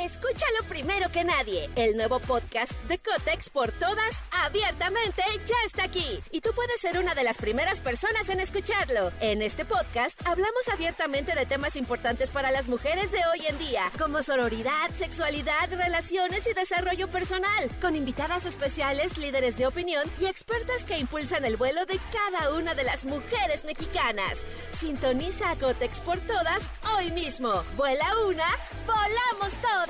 Escúchalo primero que nadie. El nuevo podcast de Cotex por todas, abiertamente, ya está aquí. Y tú puedes ser una de las primeras personas en escucharlo. En este podcast hablamos abiertamente de temas importantes para las mujeres de hoy en día, como sororidad, sexualidad, relaciones y desarrollo personal, con invitadas especiales, líderes de opinión y expertas que impulsan el vuelo de cada una de las mujeres mexicanas. Sintoniza a Cotex por todas hoy mismo. Vuela una, volamos todas.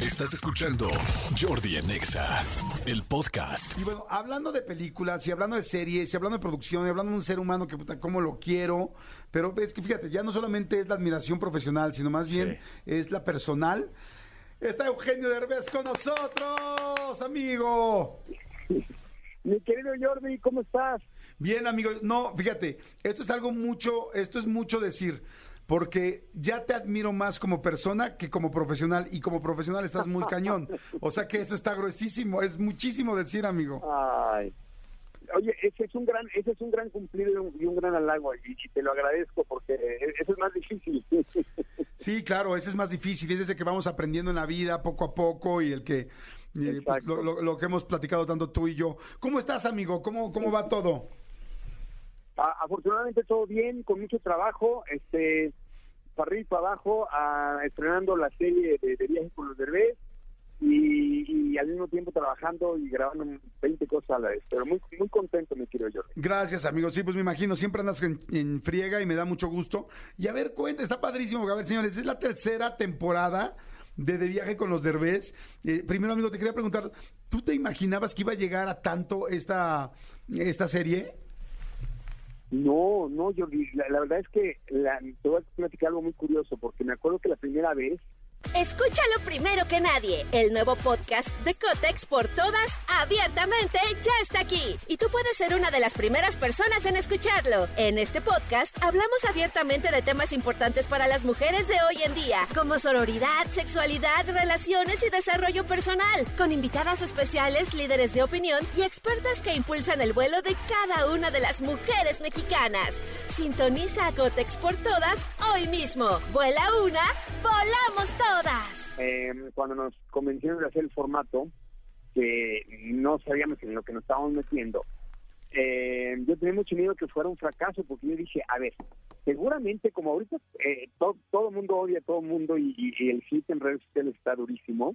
Estás escuchando Jordi Anexa, el podcast. Y bueno, hablando de películas y hablando de series y hablando de producción y hablando de un ser humano que puta, cómo lo quiero, pero es que fíjate, ya no solamente es la admiración profesional, sino más bien es la personal. Está Eugenio Derbez con nosotros, amigo. Mi querido Jordi, ¿cómo estás? Bien, amigo. No, fíjate, esto es algo mucho, esto es mucho decir porque ya te admiro más como persona que como profesional y como profesional estás muy cañón. O sea que eso está gruesísimo, es muchísimo decir, amigo. Ay. Oye, ese es un gran, ese es un gran cumplido y un, y un gran halago y, te lo agradezco porque eso es más difícil. Sí, claro, ese es más difícil, es ese que vamos aprendiendo en la vida poco a poco y el que eh, pues, lo, lo, que hemos platicado tanto tú y yo. ¿Cómo estás, amigo? ¿Cómo, cómo va todo? Afortunadamente todo bien, con mucho trabajo, este, para arriba y para abajo, estrenando la serie de, de Viajes con los Derbez y, al mismo tiempo trabajando y grabando 20 cosas a la vez. Pero muy, muy contento, mi querido Jordi. Gracias, amigo. Sí, pues me imagino, siempre andas en, friega y me da mucho gusto. Y a ver, cuenta, está padrísimo. A ver, señores, es la tercera temporada de De Viaje con los Derbez. Eh, primero, amigo, te quería preguntar, ¿tú te imaginabas que iba a llegar a tanto esta, esta serie? No, no, Jordi, la, la verdad es que la, te voy a platicar algo muy curioso, porque me acuerdo que la primera vez Escúchalo primero que nadie. El nuevo podcast de Cotex por todas, abiertamente, ya está aquí. Y tú puedes ser una de las primeras personas en escucharlo. En este podcast hablamos abiertamente de temas importantes para las mujeres de hoy en día, como sororidad, sexualidad, relaciones y desarrollo personal, con invitadas especiales, líderes de opinión y expertas que impulsan el vuelo de cada una de las mujeres mexicanas. Sintoniza a Cotex por todas hoy mismo. Vuela una, volamos todas. Em, cuando nos convencieron de hacer el formato, que no sabíamos en lo que nos estábamos metiendo, em, yo tenía mucho miedo que fuera un fracaso, porque yo dije, a ver, seguramente como ahorita eh, todo el mundo odia a todo el mundo y, el hit en redes sociales está durísimo,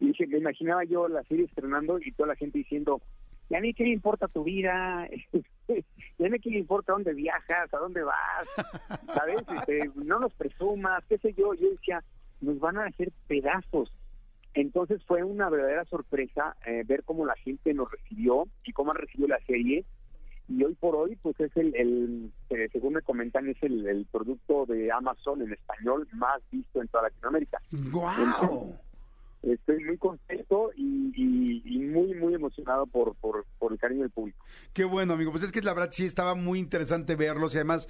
y dije, me imaginaba yo la serie estrenando y toda la gente diciendo, ya ni qué le importa tu vida, ya ni qué le importa dónde viajas, a dónde vas, ¿sabes? Este, no nos presumas, qué sé yo. Yo decía, nos van a hacer pedazos. Entonces fue una verdadera sorpresa eh, ver cómo la gente nos recibió y cómo recibió la serie. Y hoy por hoy, pues es el, el eh, según me comentan, es el, producto de Amazon en español más visto en toda Latinoamérica. ¡Guau! estoy muy contento y, y, muy, muy emocionado por, por, por el cariño del público. Qué bueno, amigo. Pues es que la verdad sí estaba muy interesante verlos y además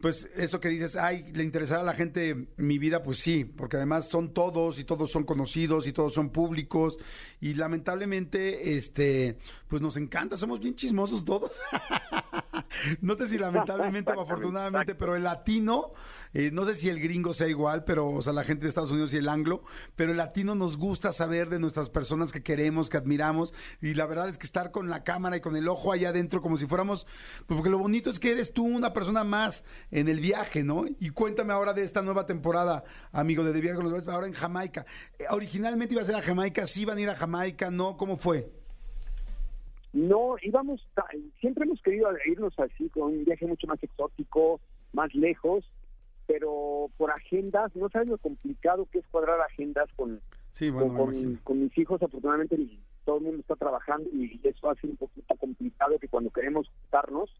pues eso que dices, ay, le interesará a la gente mi vida, pues sí, porque además son todos y todos son conocidos y todos son públicos y lamentablemente, este, pues nos encanta, somos bien chismosos todos. no sé si lamentablemente o afortunadamente, pero el latino, eh, no sé si el gringo sea igual, pero, o sea, la gente de Estados Unidos y el anglo, pero el latino nos gusta saber de nuestras personas que queremos, que admiramos y la verdad es que estar con la cámara y con el ojo allá adentro como si fuéramos, pues porque lo bonito es que eres tú una persona más en el viaje, ¿no? Y cuéntame ahora de esta nueva temporada, amigo de De Viaje con los ahora en Jamaica. Eh, originalmente iba a ser a Jamaica, sí iban a ir a Jamaica, ¿no? ¿Cómo fue? No, íbamos, siempre hemos querido irnos así, con un viaje mucho más exótico, más lejos, pero por agendas, no sabes lo complicado que es cuadrar agendas con, con, mis hijos, afortunadamente todo el mundo está trabajando y eso hace un poquito complicado que cuando queremos juntarnos,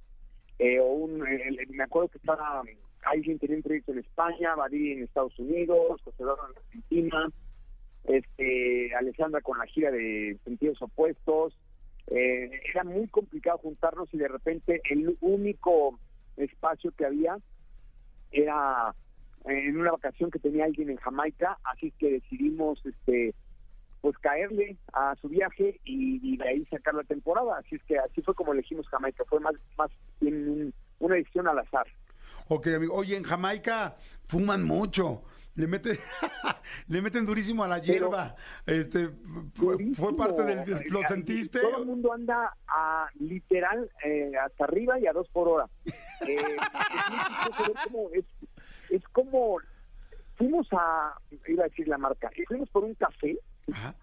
eh, o un, me acuerdo que estaba, alguien tenía un proyecto en España, Badí en Estados Unidos, José Eduardo en Argentina, este, Alessandra con la gira de Sentidos Opuestos, eh, era muy complicado juntarnos y de repente el único espacio que había era en una vacación que tenía alguien en Jamaica, así que decidimos este pues caerle a su viaje y, de ahí sacar la temporada. Así es que así fue como elegimos Jamaica, fue más, más una edición al azar. Ok, amigo. Oye, en Jamaica fuman mucho. Le meten, le meten durísimo a la hierba. este, fue parte del, ¿lo sentiste? Todo el mundo anda a literal eh, hasta arriba y a dos por hora. Eh, es, como, fuimos a, iba a decir la marca, fuimos por un café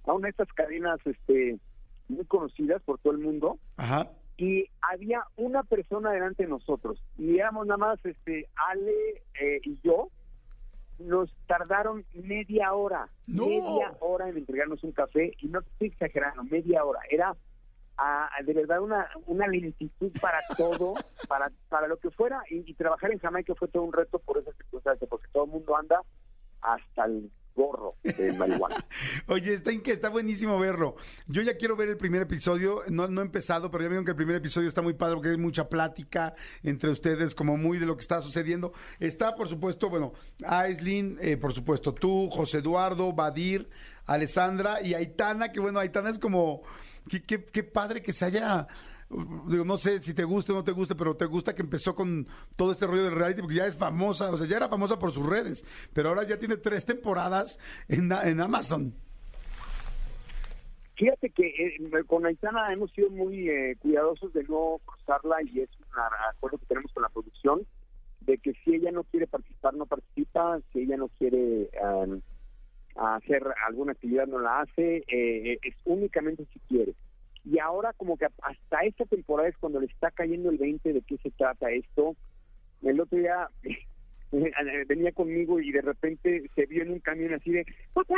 a una de estas cadenas, este, muy conocidas por todo el mundo. Ajá y había una persona delante de nosotros y éramos nada más este Ale eh, y yo nos tardaron media hora, media hora en entregarnos un café y no estoy exagerando, media hora. Era ah, de verdad una, una lentitud para todo, para, para lo que fuera y, trabajar en Jamaica fue todo un reto por esa circunstancia, porque todo el mundo anda hasta el gorro de marihuana. Oye, está, está buenísimo verlo. Yo ya quiero ver el primer episodio, no, no he empezado, pero ya vieron que el primer episodio está muy padre porque hay mucha plática entre ustedes, como muy de lo que está sucediendo. Está, por supuesto, bueno, Aislin, eh, por supuesto, tú, José Eduardo, Badir, Alessandra y Aitana, que bueno, Aitana es como, qué, qué, qué padre que se haya digo, no sé si te gusta o no te gusta, pero te gusta que empezó con todo este rollo del reality, porque ya es famosa, o sea, ya era famosa por sus redes, pero ahora ya tiene tres temporadas en, en Amazon. Fíjate que eh, con Aitana hemos sido muy eh, cuidadosos de no cruzarla y es un acuerdo que tenemos con la producción de que si ella no quiere participar, no participa, si ella no quiere hacer alguna actividad, no la hace, eh, es únicamente si quiere y ahora como que hasta esta temporada es cuando le está cayendo el 20 de qué se trata esto. El otro día venía conmigo y de repente se vio en un camión así de, papá,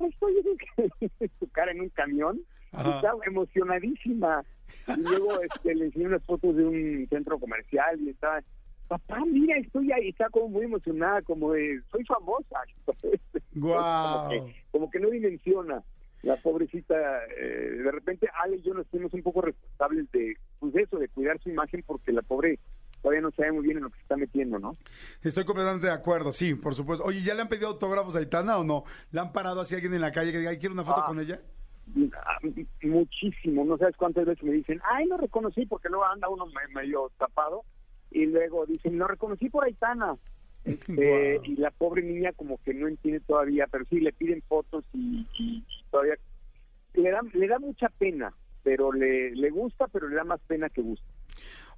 estoy en su cara en un camión. estaba emocionadísima. Y luego este, le enseñé unas fotos de un centro comercial y estaba, papá, mira, estoy ahí, está como muy emocionada, como de, soy famosa. Wow. como, que, como que no dimensiona la pobrecita, eh, de repente Ale y yo nos fuimos un poco responsables de, pues eso, de cuidar su imagen porque la pobre todavía no sabe muy bien en lo que se está metiendo, ¿no? Estoy completamente de acuerdo, sí, por supuesto. Oye, ¿ya le han pedido autógrafos a Aitana o no? ¿Le han parado así a alguien en la calle que diga, quiero una foto ah, con ella? Ah, muchísimo, no sabes cuántas veces me dicen, ay, no reconocí porque luego anda uno medio tapado y luego dicen, no reconocí por Aitana. Este, y la pobre niña como que no entiende todavía, pero sí le piden fotos y, todavía le da, le da mucha pena, pero le, le gusta, pero le da más pena que gusta.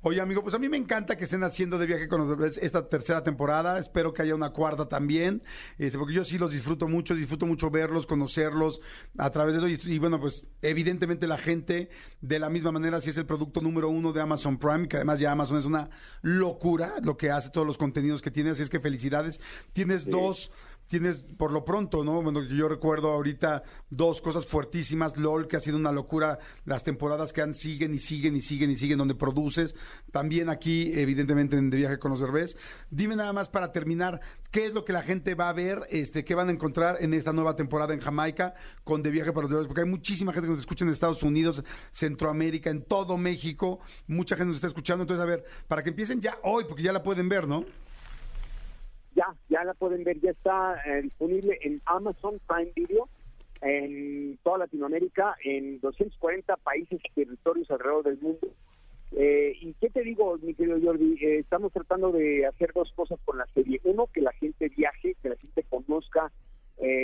Oye, amigo, pues a mí me encanta que estén haciendo de viaje con los esta tercera temporada. Espero que haya una cuarta también, este, porque yo sí los disfruto mucho, disfruto mucho verlos, conocerlos a través de eso. Y, bueno, pues evidentemente la gente, de la misma manera, si es el producto número uno de Amazon Prime, que además ya Amazon es una locura lo que hace, todos los contenidos que tiene. Así es que felicidades. Tienes dos tienes por lo pronto, ¿no? Bueno, yo recuerdo ahorita dos cosas fuertísimas, LOL, que ha sido una locura, las temporadas que han siguen y siguen y siguen y siguen donde produces, también aquí, evidentemente, en De Viaje con los Herbés. Dime nada más para terminar, ¿qué es lo que la gente va a ver, este, qué van a encontrar en esta nueva temporada en Jamaica con De Viaje para los Herbés? Porque hay muchísima gente que nos escucha en Estados Unidos, Centroamérica, en todo México, mucha gente nos está escuchando, entonces a ver, para que empiecen ya hoy, porque ya la pueden ver, ¿no? Ya, ya la pueden ver, ya está eh, disponible en Amazon Prime Video en toda Latinoamérica, en 240 países y territorios alrededor del mundo. Eh, ¿Y qué te digo, mi querido Jordi? Eh, estamos tratando de hacer dos cosas con la serie. Uno, que la gente viaje, que la gente conozca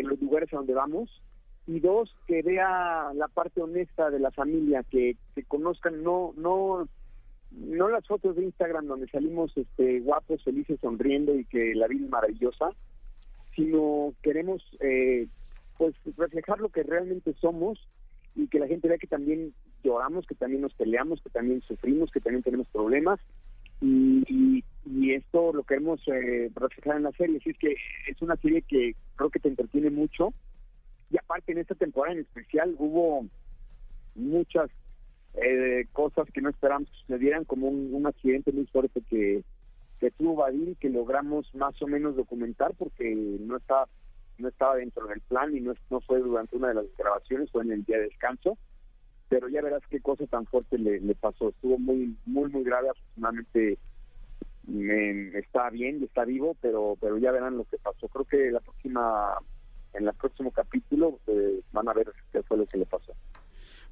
los lugares a donde vamos. Y dos, que vea la parte honesta de la familia, que, que conozcan no no no las fotos de Instagram donde salimos este, guapos, felices, sonriendo y que la vida es maravillosa, sino queremos eh, pues reflejar lo que realmente somos y que la gente vea que también lloramos, que también nos peleamos, que también sufrimos, que también tenemos problemas y, y, esto lo queremos eh, reflejar en la serie. Así es que es una serie que creo que te entretiene mucho y aparte en esta temporada en especial hubo muchas eh, cosas que no esperamos que sucedieran, como un, accidente muy fuerte que, que tuvo Badir que logramos más o menos documentar porque no estaba no estaba dentro del plan y no, no fue durante una de las grabaciones, fue en el día de descanso, pero ya verás qué cosa tan fuerte le, pasó. Estuvo muy, muy, muy grave, afortunadamente está bien está vivo, pero pero ya verán lo que pasó. Creo que la próxima en el próximo capítulo eh, van a ver qué fue lo que le pasó.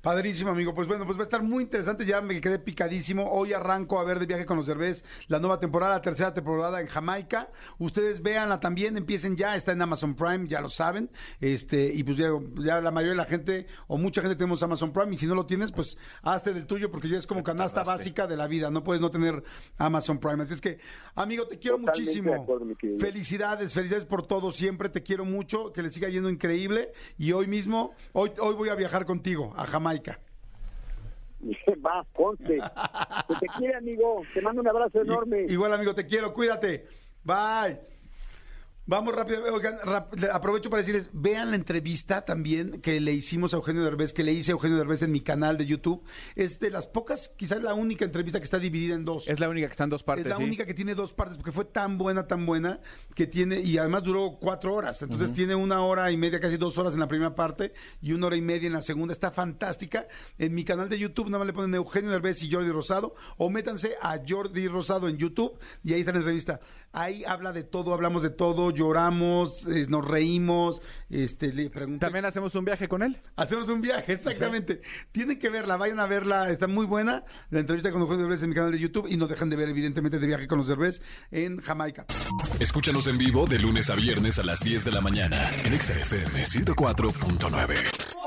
Padrísimo, amigo. Pues bueno, pues va a estar muy interesante. Ya me quedé picadísimo. Hoy arranco a ver de viaje con los Derbez la nueva temporada, la tercera temporada en Jamaica. Ustedes véanla también, empiecen ya, está en Amazon Prime, ya lo saben. Este, y pues ya, ya la mayoría de la gente, o mucha gente tenemos Amazon Prime, y si no lo tienes, pues hazte del tuyo, porque ya es como canasta básica de la vida. No puedes no tener Amazon Prime. Así es que, amigo, te quiero Totalmente muchísimo. acuerdo. Felicidades, felicidades por todo. Siempre te quiero mucho, que le siga yendo increíble. Y hoy mismo, hoy, hoy voy a viajar contigo a Jamaica. Va, conste. Que te quiere, amigo. Te mando un abrazo enorme. Igual, amigo, te quiero, cuídate. Bye. Vamos rápido, oigan, rap- aprovecho para decirles, vean la entrevista también que le hicimos a Eugenio Derbez, que le hice a Eugenio Derbez en mi canal de YouTube. Es de las pocas, quizás la única entrevista que está dividida en dos. Es la única que está en dos partes. Es la sí. única que tiene dos partes, porque fue tan buena, tan buena, que tiene, y además duró cuatro horas. Entonces tiene una hora y media, casi dos horas en la primera parte y una hora y media en la segunda. Está fantástica. En mi canal de YouTube nada más le ponen Eugenio Derbez y Jordi Rosado, o métanse a Jordi Rosado en YouTube y ahí está la entrevista. Ahí habla de todo, hablamos de todo, lloramos, eh, nos reímos, este, le pregunté. También hacemos un viaje con él. Hacemos un viaje, exactamente. Tienen que verla, vayan a verla, está muy buena. La entrevista con Eugenio Derbez en mi canal de YouTube y no dejan de ver, evidentemente, de viaje con los Derbez en Jamaica. Escúchanos en vivo de lunes a viernes a las 10 de la mañana en Exa FM 104.9.